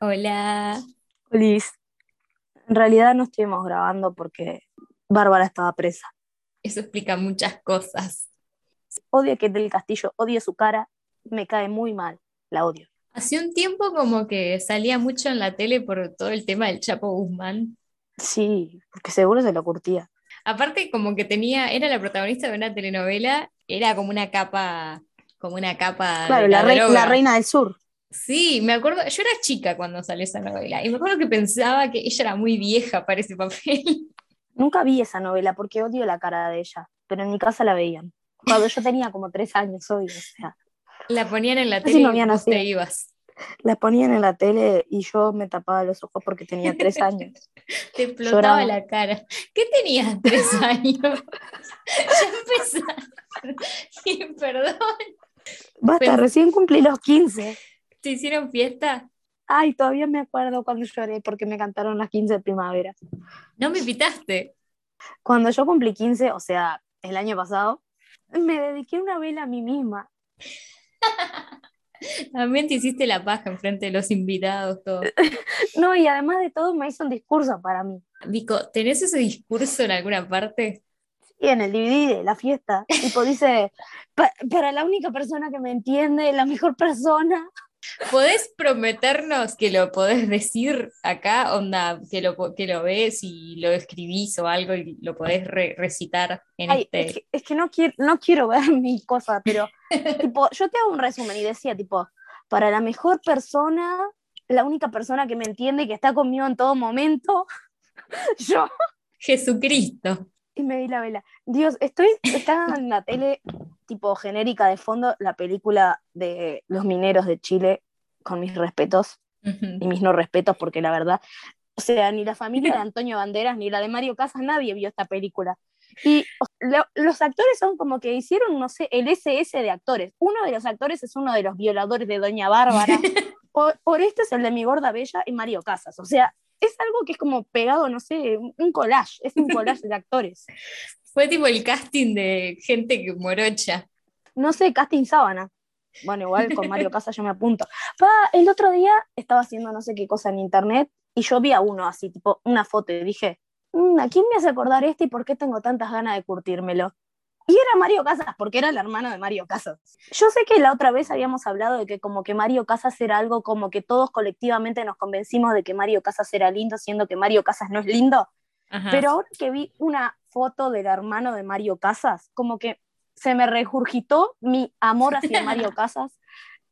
Hola. Liz, en realidad no estuvimos grabando porque Bárbara estaba presa. Eso explica muchas cosas. Odio que del Castillo, odio su cara, me cae muy mal, la odio. Hace un tiempo como que salía mucho en la tele por todo el tema del Chapo Guzmán. Sí, porque seguro se lo curtía. Aparte como que tenía, era la protagonista de una telenovela, era como una capa, como una capa Claro, de la, la rei- droga. la reina del sur. Sí, me acuerdo, yo era chica cuando salió esa novela y me acuerdo que pensaba que ella era muy vieja para ese papel. Nunca vi esa novela porque odio la cara de ella, pero en mi casa la veían. Cuando yo tenía como tres años, obvio. O sea, La ponían en la tele no y vos te ibas. la ponían en la tele y yo me tapaba los ojos porque tenía tres años. Te explotaba Lloraba. la cara. ¿Qué tenías tres años? ya empezaste. Perdón. Basta, Pens- recién cumplí los 15. ¿Te hicieron fiesta? Ay, todavía me acuerdo cuando lloré porque me cantaron las 15 primaveras. No me invitaste. Cuando yo cumplí 15, o sea, el año pasado, me dediqué una vela a mí misma. También te hiciste la paja enfrente de los invitados, todo. No, y además de todo me hizo un discurso para mí. Vico, ¿tenés ese discurso en alguna parte? Y en el DVD de la fiesta, tipo dice, "Pa- para la única persona que me entiende, la mejor persona. ¿Podés prometernos que lo podés decir acá? Onda, que lo, que lo ves y lo escribís o algo y lo podés re- recitar en Ay, este. es que, es que no, quiero, no quiero ver mi cosa, pero tipo, yo te hago un resumen y decía, tipo, para la mejor persona, la única persona que me entiende y que está conmigo en todo momento, yo. Jesucristo. Y me di la vela. Dios, estoy, está en la tele tipo genérica de fondo la película de los mineros de Chile, con mis respetos Ujú. y mis no respetos, porque la verdad, o sea, ni la familia de Antonio Banderas ni la de Mario Casas, nadie vio esta película. Y o- lo- los actores son como que hicieron, no sé, el SS de actores. Uno de los actores es uno de los violadores de Doña Bárbara. Por, por este es el de Mi Gorda Bella y Mario Casas. O sea, es algo que es como pegado, no sé, un collage, es un collage de actores. Fue tipo el casting de gente que morocha. No sé, casting sábana. Bueno, igual con Mario Casas yo me apunto. Pa, el otro día estaba haciendo no sé qué cosa en internet y yo vi a uno así, tipo, una foto y dije, "Mm, ¿a quién me hace acordar este y por qué tengo tantas ganas de curtírmelo? Y era Mario Casas, porque era el hermano de Mario Casas. Yo sé que la otra vez habíamos hablado de que como que Mario Casas era algo como que todos colectivamente nos convencimos de que Mario Casas era lindo, siendo que Mario Casas no es lindo. Ajá. Pero ahora que vi una foto del hermano de Mario Casas, como que se me regurgitó mi amor hacia Mario Casas.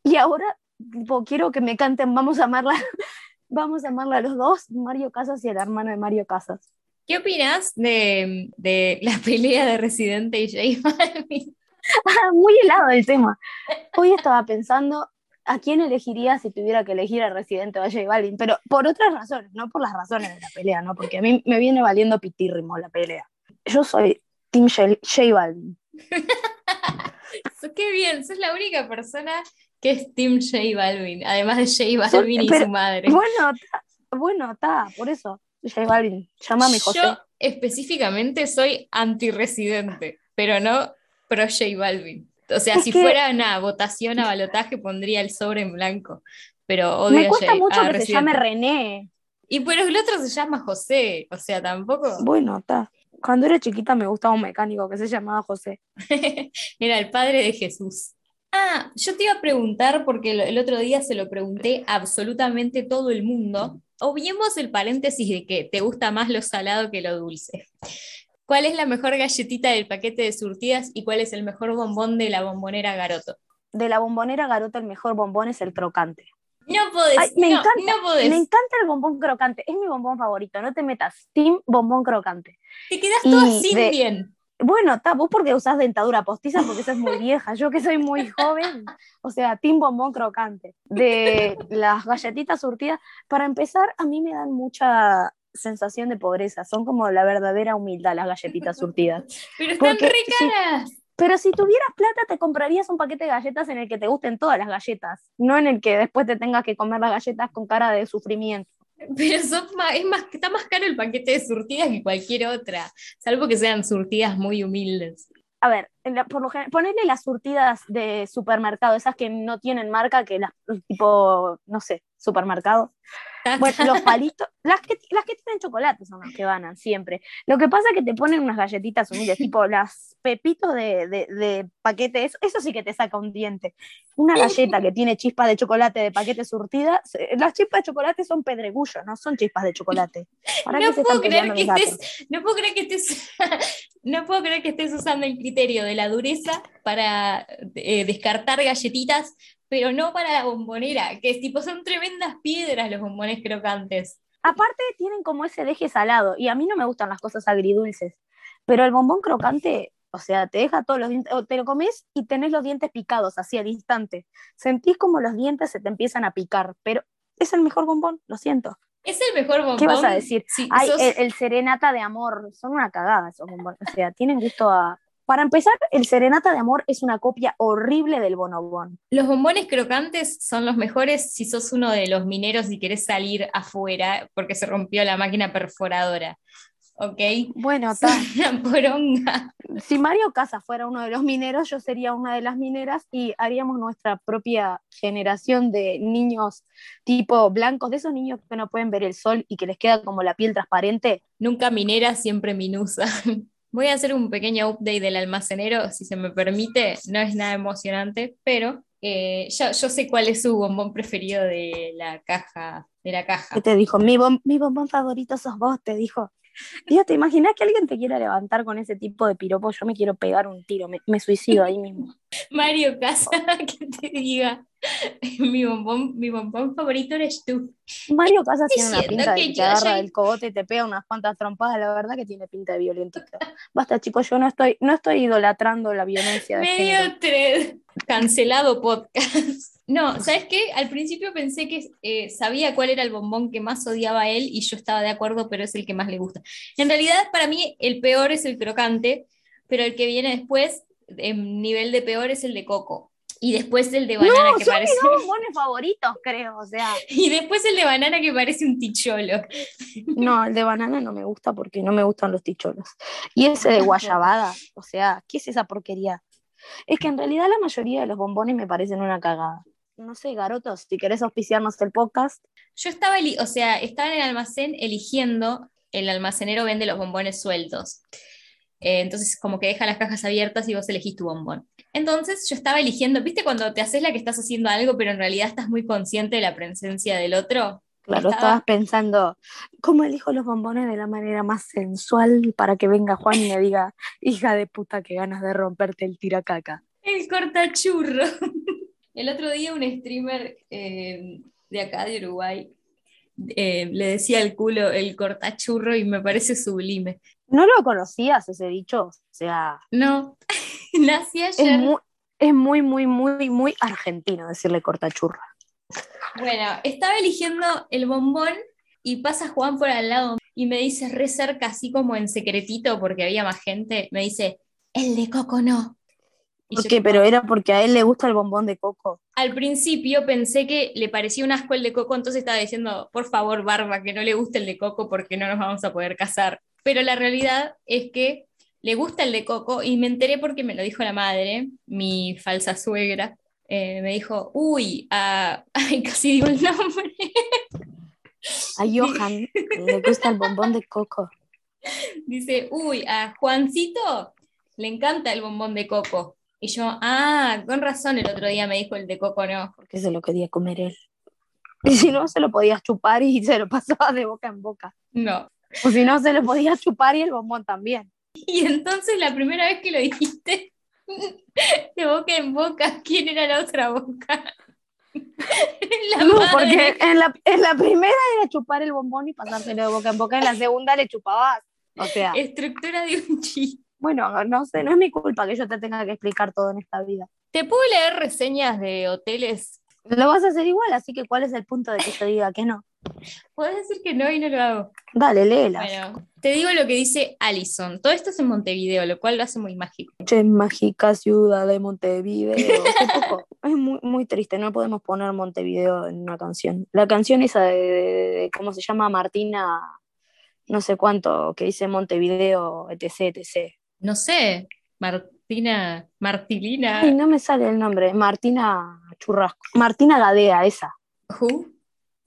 Y ahora, tipo, quiero que me canten Vamos a amarla, vamos a amarla a los dos, Mario Casas y el hermano de Mario Casas. ¿Qué opinas de, de la pelea de Residente y J Balvin? Ah, Muy helado el tema. Hoy estaba pensando a quién elegiría si tuviera que elegir a Residente o a J Balvin, pero por otras razones, no por las razones de la pelea, ¿no? Porque a mí me viene valiendo pitírrimo la pelea. Yo soy Team J, J Balvin. Qué bien, sos la única persona que es Team J Balvin, además de J Balvin y pero- su madre. Bueno, ta- bueno, está, por eso. J Balvin, llámame José. Yo específicamente soy anti-residente, pero no pro J Balvin. O sea, Es si que- fuera una votación a balotaje pondría el sobre en blanco, pero odio Me a J- mucho a que se Residente. llame René. Y pero el otro se llama José, o sea, tampoco Bueno, está. Cuando era chiquita me gustaba un mecánico que se llamaba José. era el padre de Jesús. Ah, yo te iba a preguntar, porque el otro día se lo pregunté a absolutamente todo el mundo. Obviemos el paréntesis de que te gusta más lo salado que lo dulce. ¿Cuál es la mejor galletita del paquete de surtidas y cuál es el mejor bombón de la bombonera Garoto? De la bombonera Garota el mejor bombón es el crocante. No podés, Ay, me no, encanta, no podés. Me encanta el bombón crocante, es mi bombón favorito, no te metas. Team bombón crocante. Te quedás y toda sin de- bien. Bueno, está, vos porque usás dentadura postiza porque sos muy vieja, yo que soy muy joven, o sea, team bombón crocante. De las galletitas surtidas, para empezar, a mí me dan mucha sensación de pobreza, son como la verdadera humildad las galletitas surtidas. Pero están porque re. Pero si tuvieras plata, te comprarías un paquete de galletas en el que te gusten todas las galletas, no en el que después te tengas que comer las galletas con cara de sufrimiento. Pero son es más, está más caro el paquete de surtidas que cualquier otra, salvo que sean surtidas muy humildes. A ver, en la- por lo general, ponerle las surtidas de supermercado, esas que no tienen marca, que las, tipo, no sé, supermercado. Bueno, los palitos, las que, las que tienen chocolate son las que ganan siempre. Lo que pasa es que te ponen unas galletitas humildes, tipo las pepitos de, de, de paquete, eso, eso, sí que te saca un diente. Una galleta que tiene chispas de chocolate de paquete surtida, las chispas de chocolate son pedregullos, no son chispas de chocolate. No puedo, creer que estés, no puedo creer que estés, no puedo creer que estés usando el criterio de la dureza para eh, descartar galletitas pero no para la bombonera, que es tipo, son tremendas piedras los bombones crocantes. Aparte tienen como ese deje salado, y a mí no me gustan las cosas agridulces, pero el bombón crocante, o sea, te deja todos los dientes, o te lo comes y tenés los dientes picados así al instante. Sentís como los dientes se te empiezan a picar, pero es el mejor bombón, lo siento. Es el mejor bombón. ¿Qué vas a decir? el, el, serenata de amor, son una cagada esos bombones. O sea, tienen gusto a, para empezar, el Serenata de Amor es una copia horrible del bonobón. Los bombones crocantes son los mejores si sos uno de los mineros y querés salir afuera porque se rompió la máquina perforadora. ¿Ok? Bueno, poronga. Si Mario Casa fuera uno de los mineros, yo sería una de las mineras y haríamos nuestra propia generación de niños tipo blancos, de esos niños que no pueden ver el sol y que les queda como la piel transparente. Nunca minera, siempre minusa. Voy a hacer un pequeño update del almacenero, si se me permite. No es nada emocionante, pero eh, yo, sé cuál es su bombón preferido de la caja. De la caja. ¿Qué te dijo? Mi, bombón favorito sos vos, te dijo. Dios, ¿te imaginas que alguien te quiera levantar con ese tipo de piropo? Yo me quiero pegar un tiro, me, suicido ahí mismo. Mario Casa, que te diga, mi bombón, mi bombón favorito eres tú. Mario Casa tiene una pinta de que te agarra del cogote y te pega unas cuantas trompadas, la verdad que tiene pinta de violentito. Basta, chicos, yo no estoy, no estoy idolatrando la violencia. De Medio tres, cancelado podcast. No, ¿sabes qué? Al principio pensé que eh, sabía cuál era el bombón que más odiaba a él y yo estaba de acuerdo, pero es el que más le gusta. En realidad, para mí, el peor es el crocante, pero el que viene después, en nivel de peor, es el de coco. Y después el de banana que parece. Mis bombones favoritos, creo, o sea. Y después el de banana que parece un ticholo. No, el de banana no me gusta porque no me gustan los ticholos. Y ese de guayabada, o sea, ¿qué es esa porquería? Es que en realidad la mayoría de los bombones me parecen una cagada no sé, Garotos, si querés auspiciarnos el podcast. Yo estaba, o sea, estaba en el almacén eligiendo, el almacenero vende los bombones sueltos. Eh, entonces, como que deja las cajas abiertas y vos elegís tu bombón. Entonces, yo estaba eligiendo, ¿viste cuando te haces la que estás haciendo algo, pero en realidad estás muy consciente de la presencia del otro? Claro, estabas pensando, ¿cómo elijo los bombones de la manera más sensual para que venga Juan y me diga, hija de puta, qué ganas de romperte el tiracaca? El cortachurro. El otro día un streamer eh, de acá, de Uruguay, eh, le decía el culo el cortachurro y me parece sublime. ¿No lo conocías ese dicho? O sea... No, nací ayer. Es muy, muy, muy, muy, argentino decirle cortachurro. Bueno, estaba eligiendo el bombón y pasa Juan por al lado y me dice re cerca, así como en secretito, porque había más gente, me dice, el de coco no. Ok, pero era porque a él le gusta el bombón de coco. Al principio pensé que le parecía un asco el de coco, entonces estaba diciendo, por favor, Barba, que no le guste el de coco porque no nos vamos a poder casar. Pero la realidad es que le gusta el de coco y me enteré porque me lo dijo la madre, mi falsa suegra. Eh, me dijo, uy, a... ay, casi digo el nombre. A Johan le gusta el bombón de coco. Dice, uy, a Juancito le encanta el bombón de coco. Y yo, ah, con razón el otro día me dijo el de coco no. Porque se lo quería comer él. Y si no, se lo podías chupar y se lo pasaba de boca en boca. No. O si no, se lo podía chupar y el bombón también. Y entonces la primera vez que lo dijiste, de boca en boca, ¿quién era la otra boca? la no, porque en la, en la, primera era chupar el bombón y pasárselo de boca en boca, en la segunda le chupabas. O sea. Estructura de un chiste. Bueno, no sé, no es mi culpa que yo te tenga que explicar todo en esta vida. ¿Te puedo leer reseñas de hoteles? Lo vas a hacer igual, así que ¿cuál es el punto de que yo diga que no? Puedes decir que no y no lo hago. Dale, léela. Bueno, te digo lo que dice Allison. Todo esto es en Montevideo, lo cual lo hace muy mágico. Che, mágica ciudad de Montevideo. es muy, muy, triste, no podemos poner Montevideo en una canción. La canción esa de ¿cómo se llama? Martina, no sé cuánto, que dice Montevideo, etc, etc no sé, Martina, Martilina. Ay, no me sale el nombre, Martina Churrasco. Martina Gadea, esa. ¿Who?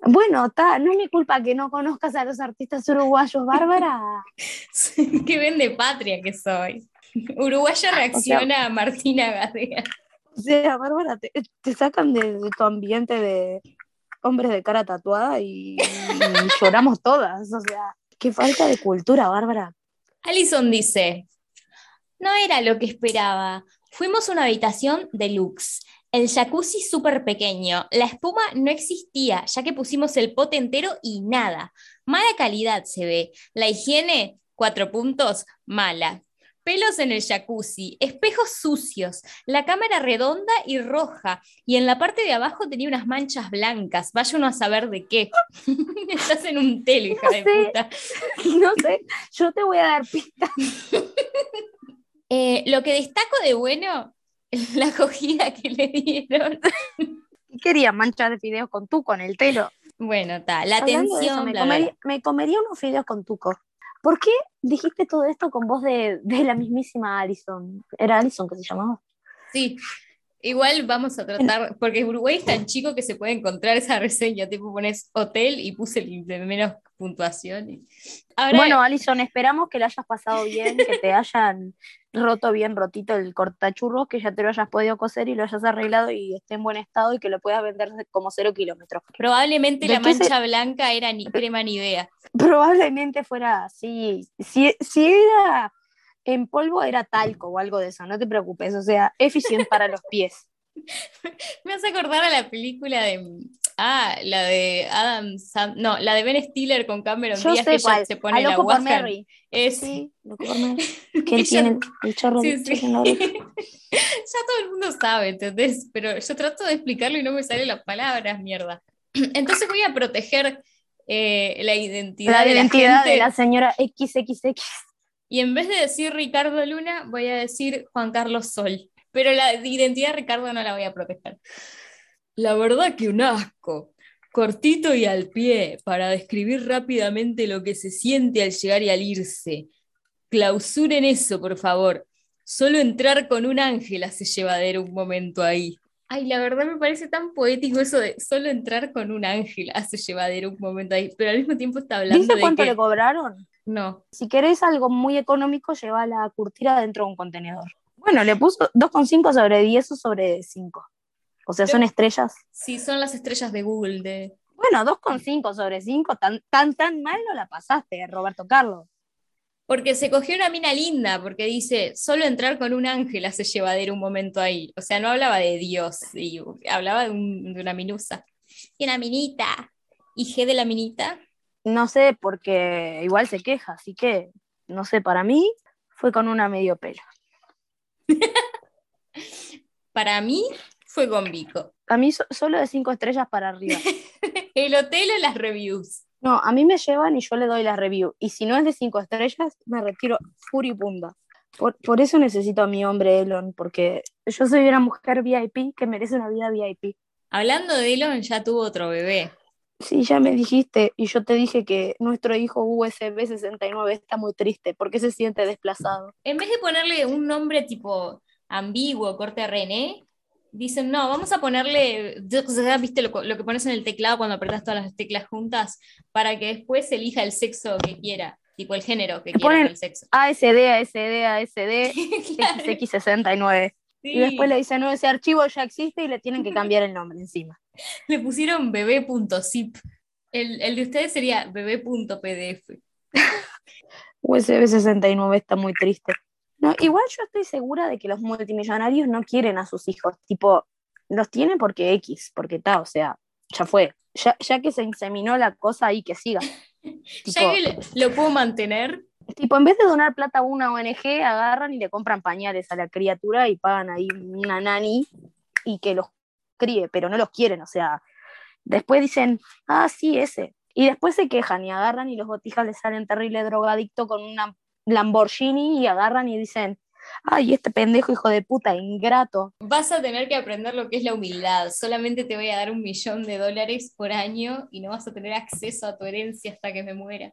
Bueno, ta, no es mi culpa que no conozcas a los artistas uruguayos, Bárbara. Qué vende patria que soy. Uruguaya reacciona a Martina Gadea. O sea, Bárbara, te, te sacan de, de tu ambiente de hombres de cara tatuada y, y lloramos todas. O sea, qué falta de cultura, Bárbara. Alison dice, no era lo que esperaba. Fuimos a una habitación deluxe. El jacuzzi súper pequeño. La espuma no existía, ya que pusimos el pote entero y nada. Mala calidad se ve. La higiene, cuatro puntos, mala. Pelos en el jacuzzi, espejos sucios, la cámara redonda y roja, y en la parte de abajo tenía unas manchas blancas. Vaya uno a saber de qué. Estás en un tele, hija No de sé. puta. No sé, yo te voy a dar pistas. Eh, lo que destaco de bueno, la acogida que le dieron. ¿Qué quería? Mancha de fideos con tu, con el telo. Bueno, está, la Hablando de eso, atención, me, comería, me comería unos fideos con tuco. ¿Por qué dijiste todo esto con voz de, de la mismísima Alison? ¿Era Alison que se llamaba? Sí, igual vamos a tratar, porque Uruguay es tan chico que se puede encontrar esa reseña, tipo pones hotel y puse el de menos puntuación. Ahora, Bueno, Alison, esperamos que lo hayas pasado bien, que te hayan roto bien rotito el cortachurros, que ya te lo hayas podido coser y lo hayas arreglado y esté en buen estado y que lo puedas vender como cero kilómetros. probablemente ¿de la se- mancha blanca era ni crema ni idea. Probablemente fuera así. Si, si era en polvo, era talco o algo de eso, no te preocupes. O sea, eficiente para los pies. Me hace acordar a la película de. Ah, la de Adam Sam. No, la de Ben Stiller con Cameron Yo Díaz sé que ella se pone A la por. Mary. Es. Sí, loco por Mary. Que él tiene el, chorro Sí, de sí. en la ya todo el mundo sabe, ¿entendés? Pero yo trato de explicarlo y no me salen las palabras, mierda. Entonces voy a proteger eh, la identidad, La de, identidad la gente de la señora XXX. Y en vez de decir Ricardo Luna, voy a decir Juan Carlos Sol. Pero la identidad de Ricardo no la voy a proteger. La verdad que un asco. Cortito y al pie, para describir rápidamente lo que se siente al llegar y al irse. Clausuren eso, por favor. Solo entrar con un ángel hace llevadero un momento ahí. Ay, la verdad me parece tan poético eso de solo entrar con un ángel hace llevadero un momento ahí, pero al mismo tiempo está hablando ¿Dice de cuánto que... le cobraron? No, Si querés algo muy económico, lleva la curtira dentro de un contenedor. Bueno, le puso 2,5 sobre 10 o sobre 5. O sea, son estrellas. sí, son las estrellas de Google de... Bueno, 2,5 sobre 5, tan, tan, tan mal no la pasaste, Roberto Carlos. Porque se cogió una mina linda, porque dice, solo entrar con un ángel hace llevadero un momento ahí. O sea, no hablaba de Dios, y hablaba de, un- de una minusa. Y una minita. ¿Y G de la minita? No sé, porque igual se queja, así que, no sé, para mí fue con una medio pelo. Para mí fue con Vico. A mí so- solo de 5 estrellas para arriba. El hotel o las reviews. No, a mí me llevan y yo le doy la review. Y si no es de 5 estrellas, me retiro furibunda. Por, por eso necesito a mi hombre Elon, porque yo soy una mujer VIP que merece una vida VIP. Hablando de Elon, ya tuvo otro bebé. Sí, ya me dijiste, y yo te dije que nuestro hijo USB 69 está muy triste porque se siente desplazado. En vez de ponerle un nombre tipo ambiguo, corte René, dicen, no, vamos a ponerle, viste lo, lo que pones en el teclado cuando apretas todas las teclas juntas, para que después elija el sexo que quiera, tipo el género que no el sexo. ASD, ASD, ASD, Claro, XX69. sí. Y después le dicen, no, ese archivo ya existe y le tienen que cambiar el nombre encima. Le pusieron bebé.zip. El, el de ustedes sería bebé.pdf. USB 69 está muy triste. No, igual yo estoy segura de que los multimillonarios no quieren a sus hijos, tipo, los tienen porque X, porque está, o sea, ya fue. Ya, ya que se inseminó la cosa ahí, que siga. Ya que lo puedo mantener, tipo, en vez de donar plata a una ONG, agarran y le compran pañales a la criatura y pagan ahí una nani y que los críe, pero no los quieren, o sea, después dicen, ah, sí, ese. Y después se quejan y agarran y los botijas les salen terrible drogadicto con una Lamborghini y agarran y dicen, ay, este pendejo hijo de puta, ingrato. vas a tener que aprender lo que es la humildad. Solamente te voy a dar un millón de dólares por año y no vas a tener acceso a tu herencia hasta que me muera.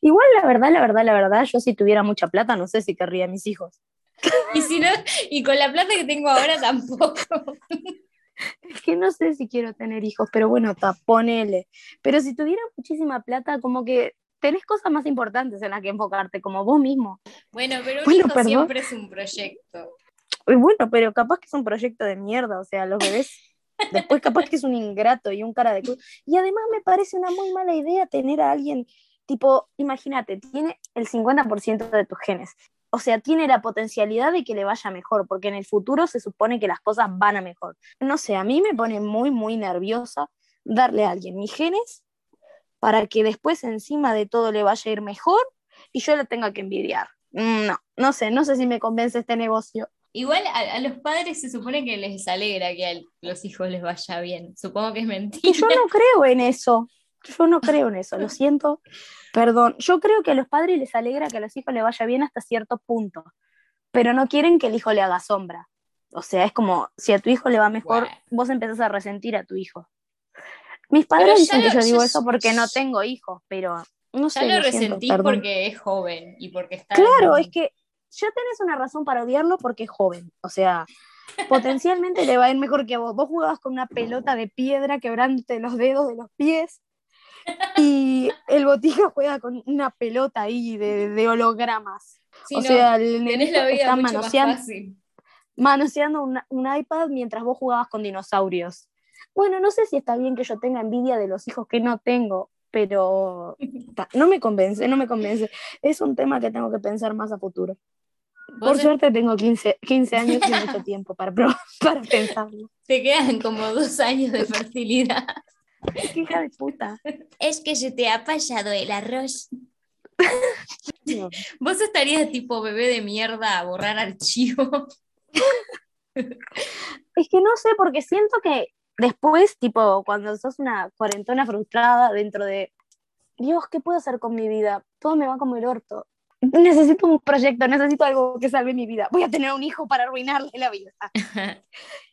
Igual, la verdad, la verdad, la verdad, yo si tuviera mucha plata, no sé si querría a mis hijos. Y si no, y con la plata que tengo ahora tampoco. Es que no sé si quiero tener hijos, pero bueno, ponele. Pero si tuviera muchísima plata, como que tenés cosas más importantes en las que enfocarte, como vos mismo. Bueno, pero un hijo siempre es un proyecto. Bueno, pero capaz que es un proyecto de mierda, o sea, los bebés Después capaz que es un ingrato y un cara de cruz. Y además me parece una muy mala idea tener a alguien tipo, imagínate, tiene el 50% de tus genes. O sea, tiene la potencialidad de que le vaya mejor, porque en el futuro se supone que las cosas van a mejor. No sé, a mí me pone muy, muy nerviosa darle a alguien mis genes para que después encima de todo le vaya a ir mejor y yo lo tenga que envidiar. No, no sé, no sé si me convence este negocio. Igual a, los padres se supone que les alegra que a los hijos les vaya bien. Supongo que es mentira. Yo no creo en eso. Yo no creo en eso, lo siento. Perdón. Yo creo que a los padres les alegra que a los hijos les vaya bien hasta cierto punto. Pero no quieren que el hijo le haga sombra. O sea, es como si a tu hijo le va mejor, vos empezás a resentir a tu hijo. Mis padres dicen que yo digo eso porque no tengo hijos, pero no ya lo, resentís porque es joven y porque está. Claro, es que ya tenés una razón para odiarlo porque es joven. O sea, potencialmente le va a ir mejor que vos. Vos jugabas con una pelota de piedra quebrándote los dedos de los pies y el botija juega con una pelota ahí de, hologramas. o sea, el la está manoseando, manoseando un, iPad mientras vos jugabas con dinosaurios. Bueno, no sé si está bien que yo tenga envidia de los hijos que no tengo, pero no me convence, no me convence. Es un tema que tengo que pensar más a futuro. Por suerte tengo 15, 15 años y mucho tiempo para, para pensarlo. Te quedan como dos años de fertilidad. Qué hija de puta. Es que se te ha pasado el arroz. Vos estarías tipo bebé de mierda a borrar archivo. Es que no sé, porque siento que después, tipo, cuando sos una cuarentona frustrada dentro de, Dios, ¿qué puedo hacer con mi vida? Todo me va como el orto necesito un proyecto, necesito algo que salve mi vida, voy a tener un hijo para arruinarle la vida.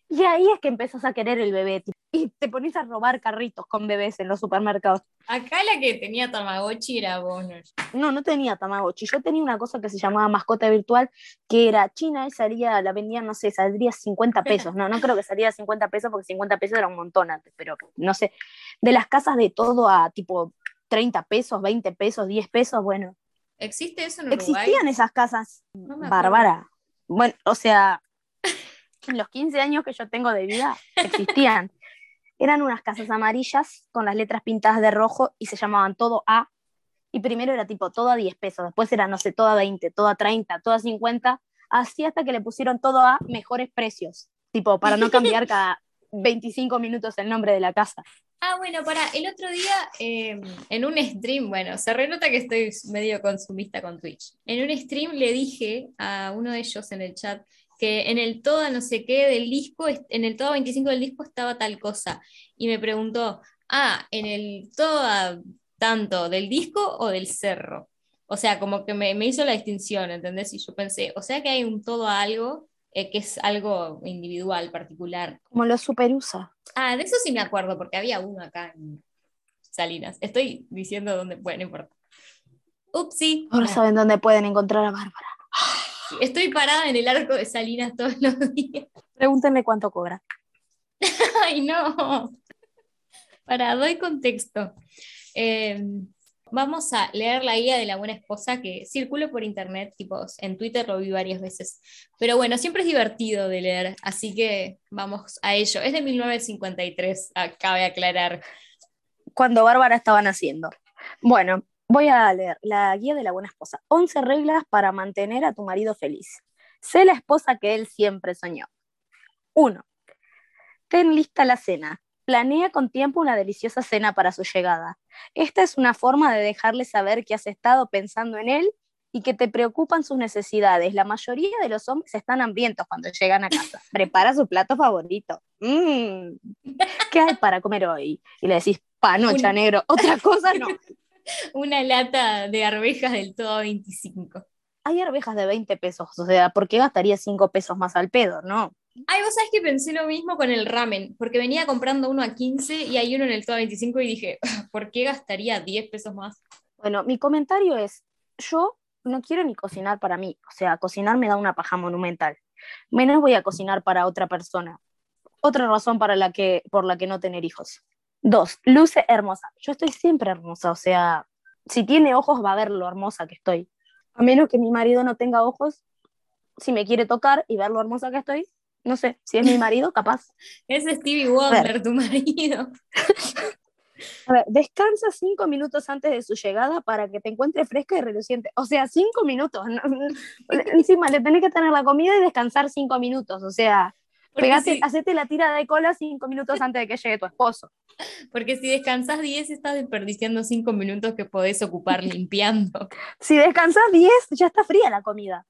y ahí es que empezás a querer el bebé y te pones a robar carritos con bebés en los supermercados. Acá la que tenía Tamagotchi era vos. No, no tenía Tamagotchi. Yo tenía una cosa que se llamaba mascota virtual, que era china y salía, la vendían, no sé, saldría 50 pesos. No, no creo que saliera 50 pesos porque 50 pesos era un montón antes, pero no sé. De las casas de todo a tipo 30 pesos, 20 pesos, 10 pesos, bueno, ¿Existe eso en Uruguay? Existían esas casas. Bárbara. Bueno, o sea, en los 15 años que yo tengo de vida, existían. Eran unas casas amarillas con las letras pintadas de rojo y se llamaban todo A. Y primero era tipo todo a 10 pesos, después era, no sé, todo a 20, todo a 30, todo a 50, así hasta que le pusieron todo a mejores precios, tipo para no cambiar cada 25 minutos el nombre de la casa. Ah, bueno, para el otro día em, en un stream, bueno, se renota que estoy medio consumista con Twitch. En un stream le dije a uno de ellos en el chat que en el toda no sé qué del disco, en el toda 25 del disco estaba tal cosa. Y me preguntó, ah, en el toda tanto del disco o del cerro. O sea, como que me, me hizo la distinción, ¿entendés? Y yo pensé, o sea que hay un todo a algo eh, que es algo individual, particular. Como lo superusa. Ah, de eso sí me acuerdo, porque había uno acá en Salinas. Estoy diciendo dónde, bueno, no importa. Upsi. Ahora saben dónde pueden encontrar a Bárbara. Estoy parada en el arco de Salinas todos los días. Pregúntenme cuánto cobra. Ay, no. Para, doy contexto. Eh, Vamos a leer la guía de la buena esposa que circuló por internet, tipo, en Twitter lo vi varias veces. Pero bueno, siempre es divertido de leer, así que vamos a ello. Es de 1953, cabe aclarar. Cuando Bárbara estaba naciendo. Bueno, voy a leer la guía de la buena esposa. 11 reglas para mantener a tu marido feliz. Sé la esposa que él siempre soñó. 1. Ten lista la cena. Planea con tiempo una deliciosa cena para su llegada. Esta es una forma de dejarle saber que has estado pensando en él y que te preocupan sus necesidades. La mayoría de los hombres están hambrientos cuando llegan a casa. Prepara su plato favorito. Mm, ¿Qué hay para comer hoy? Y le decís, panocha negro. Otra cosa no. Una lata de arvejas del todo 25. Hay arvejas de 20 pesos, o sea, ¿por qué gastaría 5 pesos más al pedo, no? Ay, vos sabés que pensé lo mismo con el ramen, porque venía comprando uno a 15 y hay uno en el todo a 25 y dije, ¿por qué gastaría 10 pesos más? Bueno, mi comentario es, yo no quiero ni cocinar para mí, o sea, cocinar me da una paja monumental. Menos voy a cocinar para otra persona. otra razón para la que, por la que no tener hijos. Dos, luce hermosa. Yo estoy siempre hermosa, o sea, si tiene ojos va a ver lo hermosa que estoy. A menos que mi marido no tenga ojos, si me quiere tocar y ver lo hermosa que estoy, no sé, si es mi marido, capaz. Es Stevie Wonder, tu marido. A ver, descansa cinco minutos antes de su llegada para que te encuentre fresca y reluciente. O sea, cinco minutos. Encima le tenés que tener la comida y descansar cinco minutos. O sea, Pegate, hacete la tira de cola cinco minutos antes de que llegue tu esposo. Porque si descansas 10, estás desperdiciando cinco minutos que podés ocupar limpiando. Si descansas 10, ya está fría la comida.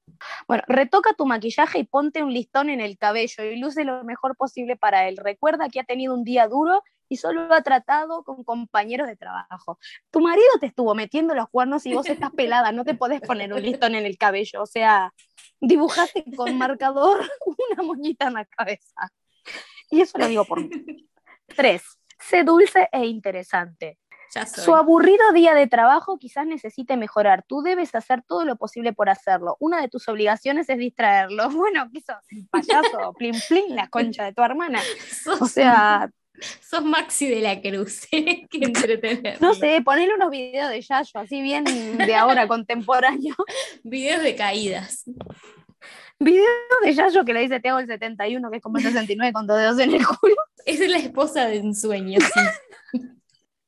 Bueno, retoca tu maquillaje y ponte un listón en el cabello y luce lo mejor posible para él. Recuerda que ha tenido un día duro y solo ha tratado con compañeros de trabajo. Tu marido te estuvo metiendo los cuernos y vos estás pelada, no te podés poner un listón en el cabello. O sea, dibujaste con marcador una moñita en la cabeza. Y eso lo digo por mí. Tres, sé dulce e interesante. Su aburrido día de trabajo quizás necesite mejorar. Tú debes hacer todo lo posible por hacerlo. Una de tus obligaciones es distraerlo. Bueno, ¿qué sos? Payaso, plin plin, la concha de tu hermana. O sea, Sos Maxi de la Cruz, que entretener. No sé, ponele unos videos de Yayo, así bien de ahora, contemporáneo. Videos de caídas. Videos de Yayo que le dice te hago el 71, que es como el 69 con dos dedos en el culo. Esa es la esposa de ensueño, sí.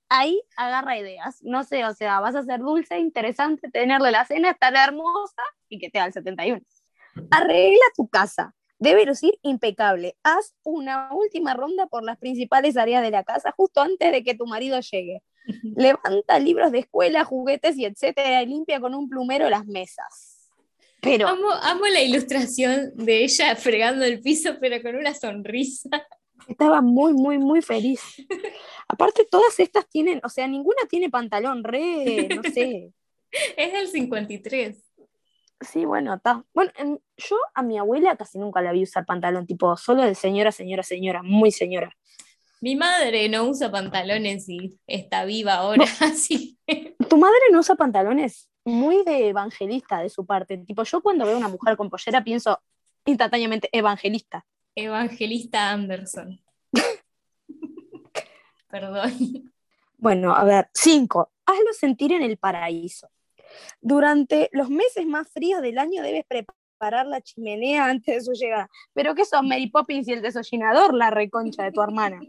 Ahí agarra ideas. No sé, o sea, vas a ser dulce, interesante, tenerle la cena, estar hermosa y que te haga el 71. Arregla tu casa Debe lucir impecable. Haz una última ronda por las principales áreas de la casa justo antes de que tu marido llegue. Levanta libros de escuela, juguetes y etcétera y limpia con un plumero las mesas. Pero amo, amo la ilustración de ella fregando el piso, pero con una sonrisa. Estaba muy, muy, muy feliz. Aparte, todas estas tienen, o sea, ninguna tiene pantalón, re, no sé. Es del 53. Sí, bueno, está. Bueno, yo a mi abuela casi nunca la vi usar pantalón, tipo, solo de señora, señora, señora, muy señora. Mi madre no usa pantalones y está viva ahora, así. ¿Tu madre no usa pantalones? Muy de evangelista de su parte. Tipo, yo cuando veo a una mujer con pollera pienso instantáneamente evangelista. Evangelista Anderson. Perdón. Bueno, a ver, cinco. Hazlo sentir en el paraíso. Durante los meses más fríos del año debes preparar la chimenea antes de su llegada. Pero ¿qué son Mary Poppins y el desollinador, la reconcha de tu hermana?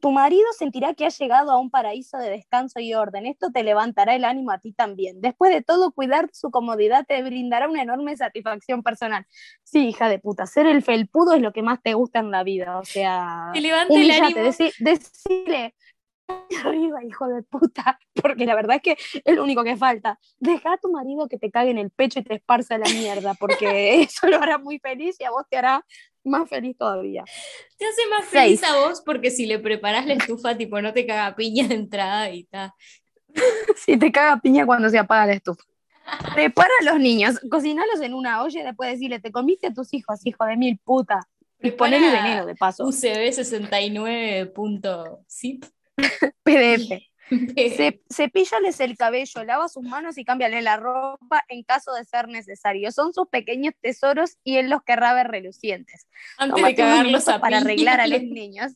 Tu marido sentirá que ha llegado a un paraíso de descanso y orden. Esto te levantará el ánimo a ti también. Después de todo, cuidar su comodidad te brindará una enorme satisfacción personal. Sí, hija de puta, ser el felpudo es lo que más te gusta en la vida. O sea, te levanta el ánimo. decirle, arriba, hijo de puta, porque la verdad es que es lo único que falta. Deja a tu marido que te cague en el pecho y te esparza la mierda, porque eso lo hará muy feliz y a vos te hará más feliz todavía. Te hace más feliz a vos porque si le preparas la estufa, tipo, no te caga piña de entrada y está. si te caga piña cuando se apaga la estufa. Prepara a los niños, cocinalos en una olla y después decirle, te comiste a tus hijos, hijo de mil puta. Y ponele veneno de paso. UCB 69.zip. PDF. Se, cepíllales el cabello, lava sus manos y cámbiale la ropa en caso de ser necesario. Son sus pequeños tesoros y él los querrá ver relucientes. Antes de cagarlos a para arreglar a los niños.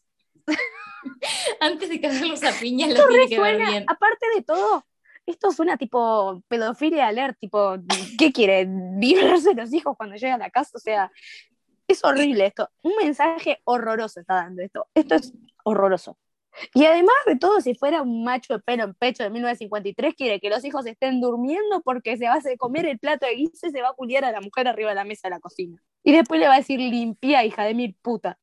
Antes de cagarlos a piñas los tiene que ver bien. Aparte de todo, esto suena tipo pedofilia alert, tipo, ¿qué quiere? ¿Violarse los hijos cuando llega a la casa? O sea, es horrible esto. Un mensaje horroroso está dando esto. Esto es horroroso. Y además de todo, si fuera un macho de pelo en pecho de 1953, quiere que los hijos estén durmiendo porque se va a comer el plato de guiso y se va a culiar a la mujer arriba de la mesa de la cocina. Y después le va a decir limpia, hija de mi puta.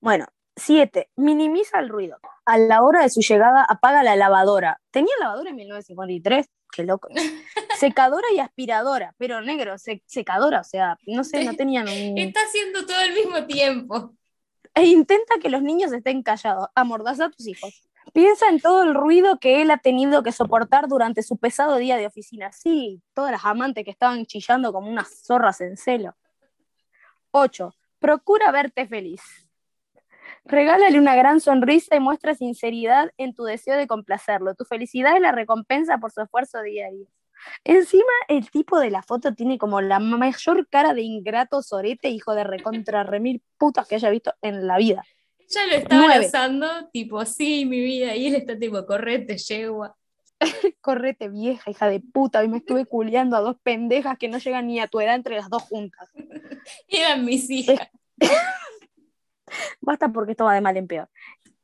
Bueno, siete, minimiza el ruido. A la hora de su llegada, apaga la lavadora. ¿Tenía lavadora en 1953? Qué loco. secadora y aspiradora, pero negro, secadora, o sea, no sé, no tenían un... Está haciendo todo al mismo tiempo e intenta que los niños estén callados. Amordaza a tus hijos. Piensa en todo el ruido que él ha tenido que soportar durante su pesado día de oficina. Sí, todas las amantes que estaban chillando como unas zorras en celo. 8. Procura verte feliz. Regálale una gran sonrisa y muestra sinceridad en tu deseo de complacerlo. Tu felicidad es la recompensa por su esfuerzo diario. Encima, el tipo de la foto tiene como la mayor cara de ingrato sorete, hijo de recontra remil putas que haya visto en la vida. Ya lo estaba usando, tipo, sí, mi vida, y él está tipo, correte, yegua. correte, vieja, hija de puta, y me estuve culiando a dos pendejas que no llegan ni a tu edad entre las dos juntas. Eran mis hijas. Basta porque esto va de mal en peor.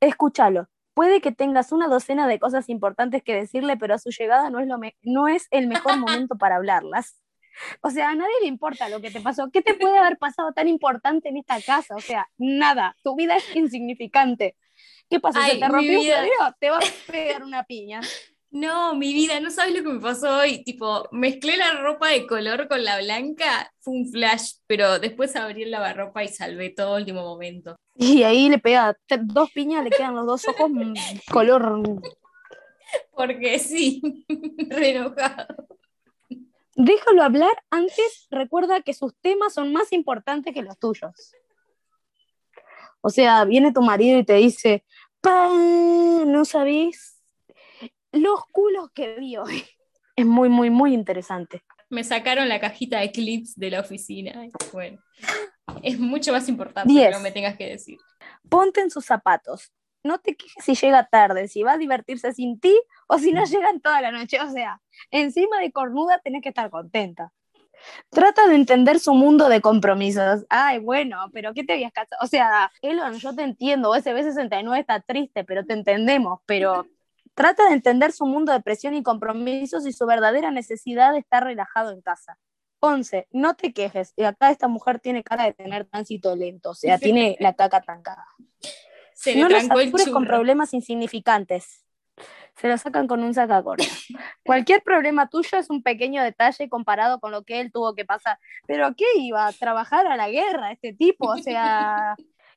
Escúchalo. Puede que tengas una docena de cosas importantes que decirle, pero a su llegada no es, lo no es el mejor momento para hablarlas. O sea, a nadie le importa lo que te pasó. ¿Qué te puede haber pasado tan importante en esta casa? O sea, nada. Tu vida es insignificante. ¿Qué pasó? ¿Se te rompió un Te va a pegar una piña. No, mi vida, no sabes lo que me pasó hoy. Tipo, mezclé la ropa de color con la blanca, fue un flash, pero después abrí el lavarropa y salvé todo último momento. Y ahí le pega dos piñas, le quedan los dos ojos mm, color. Porque sí, re enojado. Déjalo hablar antes, recuerda que sus temas son más importantes que los tuyos. O sea, viene tu marido y te dice, pa, no sabéis los culos que vi hoy. Es muy, muy, muy interesante. Me sacaron la cajita de clips de la oficina. Bueno, es mucho más importante que no me tengas que decir. Ponte en sus zapatos. No te quejes si llega tarde, si va a divertirse sin ti o si no llegan toda la noche. O sea, encima de cornuda tenés que estar contenta. Trata de entender su mundo de compromisos. Ay, bueno, pero ¿qué te habías casado? O sea, Elon, yo te entiendo, ese B69 está triste, pero te entendemos, pero Trata de entender su mundo de presión y compromisos y su verdadera necesidad de estar relajado en casa. 11. No te quejes. Y acá esta mujer tiene cara de tener tránsito lento, o sea, tiene la caca tancada. Se no los apures con problemas insignificantes. Se lo sacan con un sacacorta. Cualquier problema tuyo es un pequeño detalle comparado con lo que él tuvo que pasar. ¿Pero qué iba? ¿A trabajar a la guerra este tipo? O sea,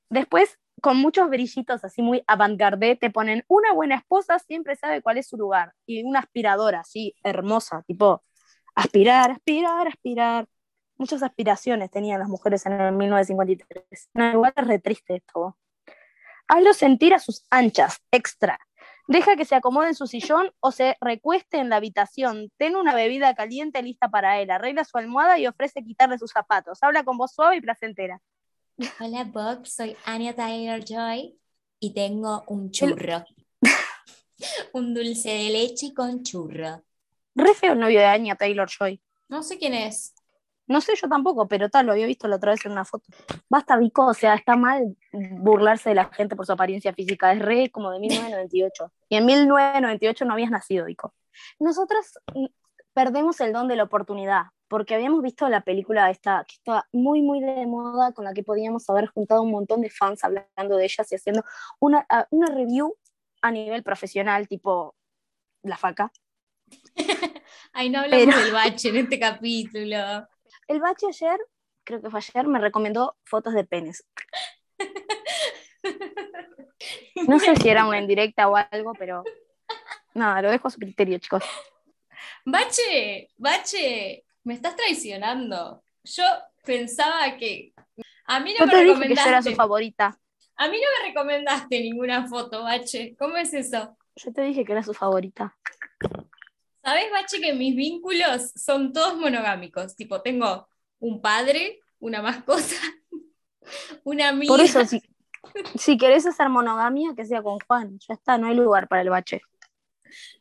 después con muchos brillitos así muy avant te ponen una buena esposa siempre sabe cuál es su lugar y una aspiradora así hermosa, tipo aspirar, aspirar, aspirar. Muchas aspiraciones tenían las mujeres en el 1953. No, igual es re triste esto. Hazlo sentir a sus anchas, extra. Deja que se acomode en su sillón o se recueste en la habitación. Ten una bebida caliente lista para él. Arregla su almohada y ofrece quitarle sus zapatos. Habla con voz suave y placentera. Hola Bob, soy Anya Taylor Joy y tengo un churro. un dulce de leche con churro. Re feo el novio de Anya Taylor Joy. No sé quién es. No sé yo tampoco, pero tal, lo había visto la otra vez en una foto. Basta, Vico, o sea, está mal burlarse de la gente por su apariencia física. Es re como de 1998. Y en 1998 no habías nacido, Vico. Nosotras mm, perdemos el don de la oportunidad porque habíamos visto la película esta, que estaba muy, muy de moda, con la que podíamos haber juntado un montón de fans hablando de ellas y haciendo una, una review a nivel profesional, tipo La Faca. Ay, no hablamos del bache en este capítulo. El bache ayer, creo que fue ayer, me recomendó fotos de penes. No sé si era una indirecta o algo, pero nada, lo dejo a su criterio, chicos. Bache, Bache, me estás traicionando. Yo pensaba que. A mí no me recomendaste. que era su favorita. A mí no me recomendaste ninguna foto, Bache. ¿Cómo es eso? Yo te dije que era su favorita. ¿Sabes, Bache, que mis vínculos son todos monogámicos? Tipo, tengo un padre, una mascota, una amiga. Por eso, si, si querés hacer monogamia, que sea con Juan. Ya está, no hay lugar para el Bache.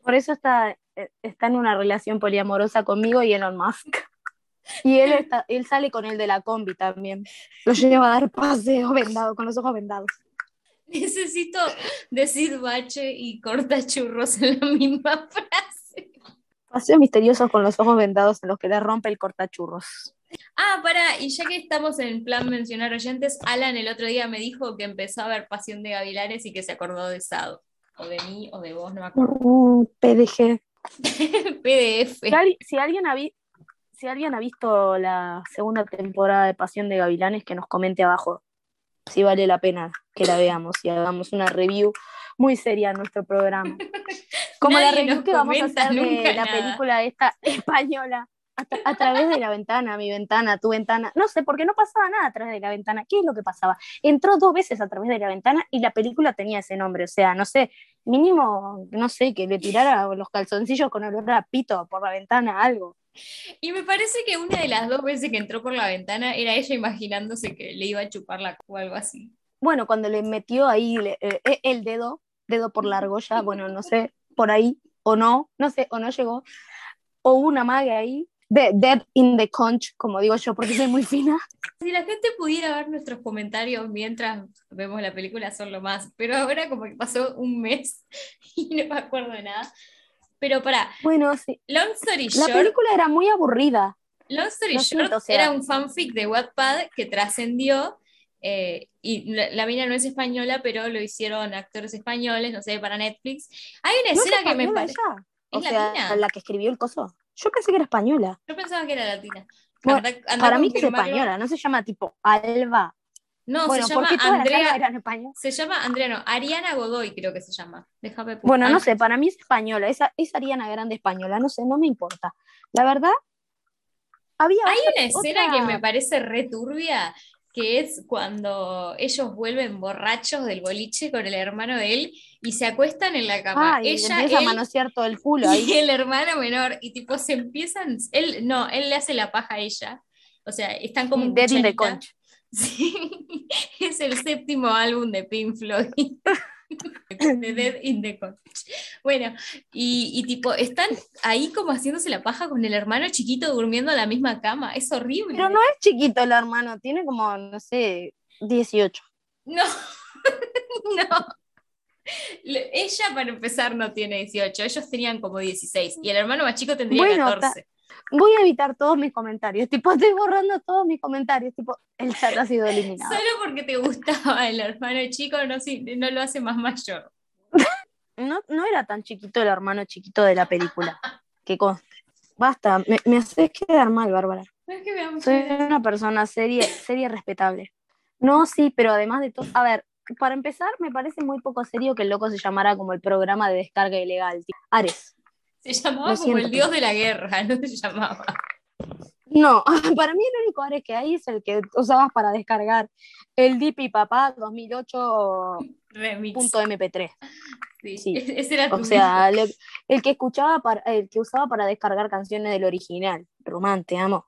Por eso está está en una relación poliamorosa conmigo y Elon Musk. Y él, está, él sale con el de la combi también. Lo lleva a dar paseo vendado, con los ojos vendados. Necesito decir bache y corta churros en la misma frase. Paseos misteriosos con los ojos vendados en los que le rompe el cortachurros. Ah, para, y ya que estamos en plan mencionar oyentes, Alan el otro día me dijo que empezó a ver Pasión de Gavilanes y que se acordó de Sado. O de mí o de vos, no me acuerdo. Uh, PDG. PDF. Si, alguien ha si alguien ha visto la segunda temporada de Pasión de Gavilanes, que nos comente abajo si vale la pena que la veamos y hagamos una review muy seria en nuestro programa. Como la review que vamos a hacer de la película esta española. A, través de la ventana, mi ventana, tu ventana. No sé, porque no pasaba nada a través de la ventana. ¿Qué es lo que pasaba? Entró dos veces a través de la ventana y la película tenía ese nombre. O sea, no sé, Mínimo, no sé, que le tirara los calzoncillos con olor a pito por la ventana, algo. Y me parece que una de las dos veces que entró por la ventana era ella imaginándose que le iba a chupar la o algo así. Bueno, cuando le metió ahí le- eh, eh, el dedo, dedo por la argolla, bueno, no sé, por ahí, o no, no sé, o no llegó, o una maga ahí, de, dead in the conch, como digo yo, porque soy muy fina. Si la gente pudiera ver nuestros comentarios mientras vemos la película, son lo más. Pero ahora como que pasó un mes y no me acuerdo de nada. Pero para, Bueno, sí. long story La short, película era muy aburrida. long story short siento, o sea- era un fanfic de Wattpad que trascendió. eh, y la, la mina no es española, pero lo hicieron actores españoles, no sé, para Netflix. Hay una ¿No es escena que me parece. ella? O ¿Es sea, latina? la que escribió el coso. Yo pensé que era española. Yo pensaba que era latina. Bueno, Anda- anda a Para mí que es española, no se llama tipo Alba. No, bueno, se llama Andrea. Se llama Andrea, no, Ariana Godoy creo que se llama. Déjame pu- Bueno, no Ay, sé, para mí es española. Esa es Ariana Grande española, no sé, no me importa. La verdad, había Hay otra- una escena otra- que me parece re turbia, que es cuando ellos vuelven borrachos del boliche con el hermano de él y se acuestan en la cama. Ah, y Ella, empieza a él manosear todo el culo ahí. y el hermano menor, y tipo se empiezan, él, no, él le hace la paja a ella. O sea, están como en Dead in the cucharita. conch. Sí, es el séptimo álbum de Pink Floyd. de Dead in the Conch. Bueno, y, y tipo, están ahí como haciéndose la paja con el hermano chiquito durmiendo en la misma cama. Es horrible. Pero no es chiquito el hermano, tiene como, no sé, 18. No, no. Ella, para empezar, no tiene 18. Ellos tenían como 16. Y el hermano más chico tendría Bueno, 14. Voy a evitar todos mis comentarios. Tipo, estoy borrando todos mis comentarios. Tipo, el chat ha sido eliminado. Solo porque te gustaba el hermano chico, no, no lo hace más mayor. No, no era tan chiquito el hermano chiquito de la película. Que conste. Basta, me, me haces quedar mal, Bárbara. No es que me da mucha Soy una persona seria, seria y respetable. No, sí, pero además de todo, a ver, para empezar, me parece muy poco serio que el loco se llamara como el programa de descarga ilegal. Ares. Se llamaba Lo como siento, el dios de la guerra, no se llamaba. No, para mí el único Ares que hay es el que usabas para descargar el Dipi Papá 2008.mp3. Remix. Sí, sí. Ese era tu O sea, el, el que escuchaba para, el que usaba para descargar canciones del original. Román, te amo.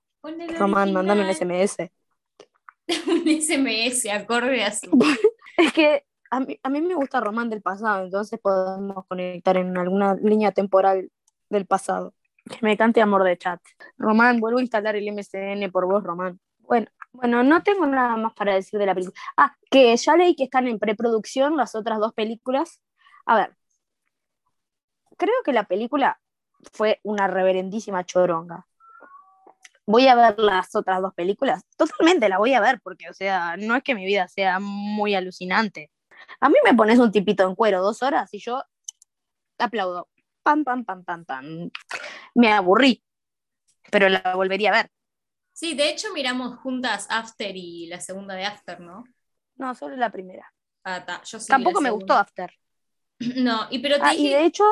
Román, mándame un. SMS. Un SMS acorde a su. Es que a mí, a mí me gusta Román del pasado, entonces podemos conectar en alguna línea temporal del pasado. Que me cante amor de chat. Román, vuelvo a instalar el MCN por vos, Román. Bueno, bueno, no tengo nada más para decir de la película. Ah, que ya leí que están en preproducción las otras dos películas. A ver, creo que la película fue una reverendísima choronga. Voy a ver las otras dos películas. Totalmente la voy a ver porque, o sea, no es que mi vida sea muy alucinante. A mí me pones un tipito en cuero dos horas y yo aplaudo. Pam, pam, pam, pam, pam. Me aburrí, pero la volvería a ver. Sí, de hecho miramos juntas After y la segunda de After, ¿no? No, solo la primera. Ah, ta, yo Tampoco me gustó. After. No, y pero te Ah, y de hecho,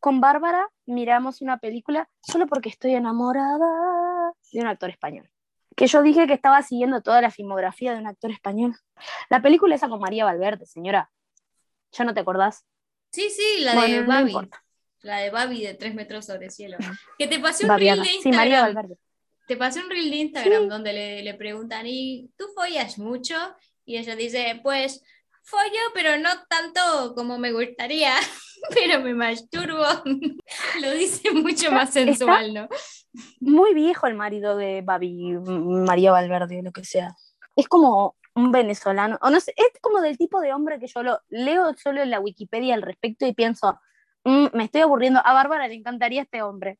con Bárbara miramos una película solo porque estoy enamorada de un actor español. Que yo dije que estaba siguiendo toda la filmografía de un actor español. La película esa con María Valverde, señora. ¿Ya no te acordás? Sí, sí, la Bueno, de no Babi. importa. La de Babi de tres metros sobre el cielo. Que te pasé un Babiana. reel de Sí, María Instagram. Valverde. te pasé un reel de Instagram Sí. donde le, le preguntan, ¿y tú follas mucho? Y ella dice, pues follo, pero no tanto como me gustaría, pero me masturbo. Lo dice mucho más sensual, ¿no? Muy viejo el marido de Babi, María Valverde, lo que sea. Es como un venezolano, o no sé, es como del tipo de hombre que yo lo leo solo en la Wikipedia al respecto y pienso, "Mm, me estoy aburriendo. A Bárbara le encantaría este hombre.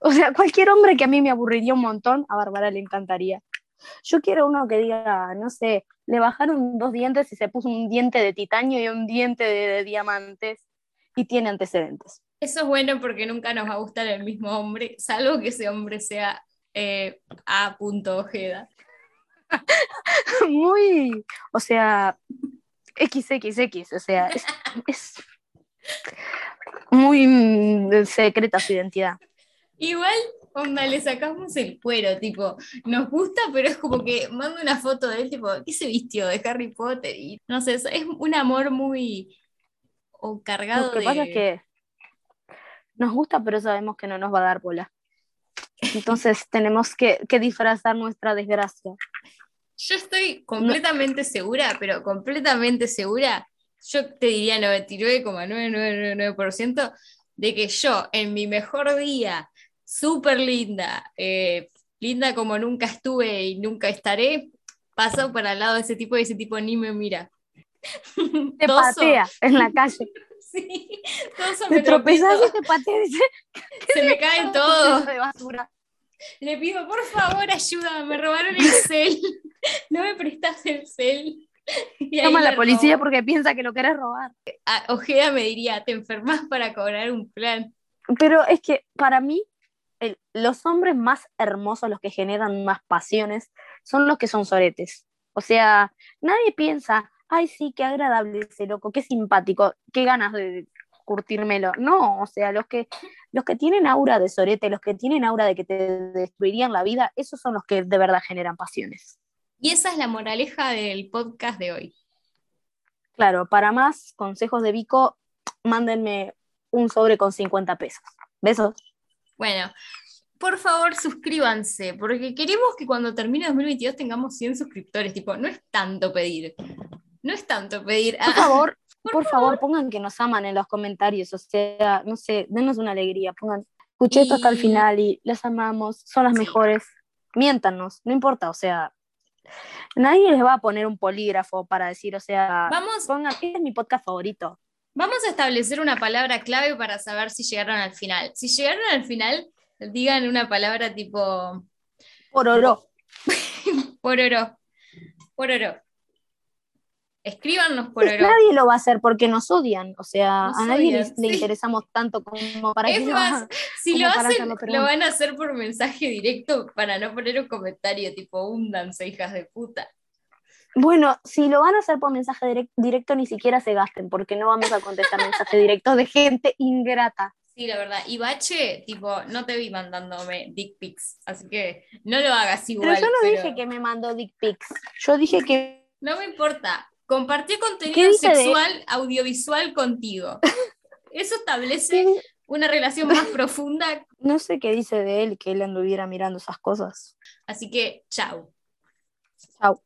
O sea, cualquier hombre que a mí me aburriría un montón, a Bárbara le encantaría. Yo quiero uno que diga, no sé, le bajaron dos dientes y se puso un diente de titanio y un diente de, de diamantes y tiene antecedentes. Eso es bueno porque nunca nos va a gustar el mismo hombre, salvo que ese hombre sea eh, A. Ojeda. muy, o sea, XXX, o sea, es, es muy mm, secreta su identidad. Igual, onda, le sacamos el cuero, tipo, nos gusta, pero es como que manda una foto de él, tipo, ¿qué se vistió de Harry Potter? Y no sé, es, un amor muy o cargado Lo que de... pasa es que nos gusta, pero sabemos que no nos va a dar bola. Entonces tenemos que, que disfrazar nuestra desgracia. Yo estoy completamente segura, pero completamente segura, yo te diría 99,9999% de que yo en mi mejor día, súper linda, eh, linda como nunca estuve y nunca estaré, paso por al lado de ese tipo y ese tipo ni me mira. Te Toso. patea en la calle. Sí, toso me y te patea se me cae todo. de basura. Le pido, por favor, ayuda, me robaron el cel. No me prestas el cel. Llama a la policía robó. porque piensa que lo querés robar. Ah, Ojeda me diría, te enfermas para cobrar un plan. Pero es que para mí, el- los hombres más hermosos, los que generan más pasiones, son los que son soretes. O sea, nadie piensa, ay, sí, qué agradable ese loco, qué simpático, qué ganas de curtírmelo. No, o sea, los que, los que tienen aura de sorete, los que tienen aura de que te destruirían la vida, esos son los que de verdad generan pasiones. Y esa es la moraleja del podcast de hoy. Claro, para más consejos de Vico, mándenme un sobre con 50 pesos. Besos. Bueno, por favor, suscríbanse, porque queremos que cuando termine 2022 tengamos 100 suscriptores. Tipo, no es tanto pedir. No es tanto pedir. Por Ah, favor, por favor, pongan que nos aman en los comentarios, o sea, no sé, denos una alegría, pongan, escuché esto hasta el Y- final y las amamos, son las Sí. mejores, miéntanos, no importa, o sea, nadie les va a poner un polígrafo para decir, o sea, vamos, pongan, este es mi podcast favorito. vamos a establecer una palabra clave para saber si llegaron al final. Si llegaron al final, digan una palabra tipo Por oro. pororo. Escríbanos pororo. Nadie lo va a hacer porque nos odian, o sea, Nos a nadie odian, le, sí. interesamos tanto como para Es que lo más, hagan. Si lo hacen, lo van a hacer por mensaje directo para no poner un comentario tipo húndanse, hijas de puta. Bueno, si lo van a hacer por mensaje direct- directo, ni siquiera se gasten, porque no vamos a contestar mensajes directos de gente ingrata. Sí, la verdad. Y Bache, tipo, no te vi mandándome dick pics, así que no lo hagas igual. Pero yo no pero dije que me mandó dick pics. Yo dije que No me importa. Compartió ¿Qué contenido de- sexual, audiovisual contigo. Eso establece una relación más profunda. no sé qué dice de él que él anduviera mirando esas cosas. Así que, chau. Chau.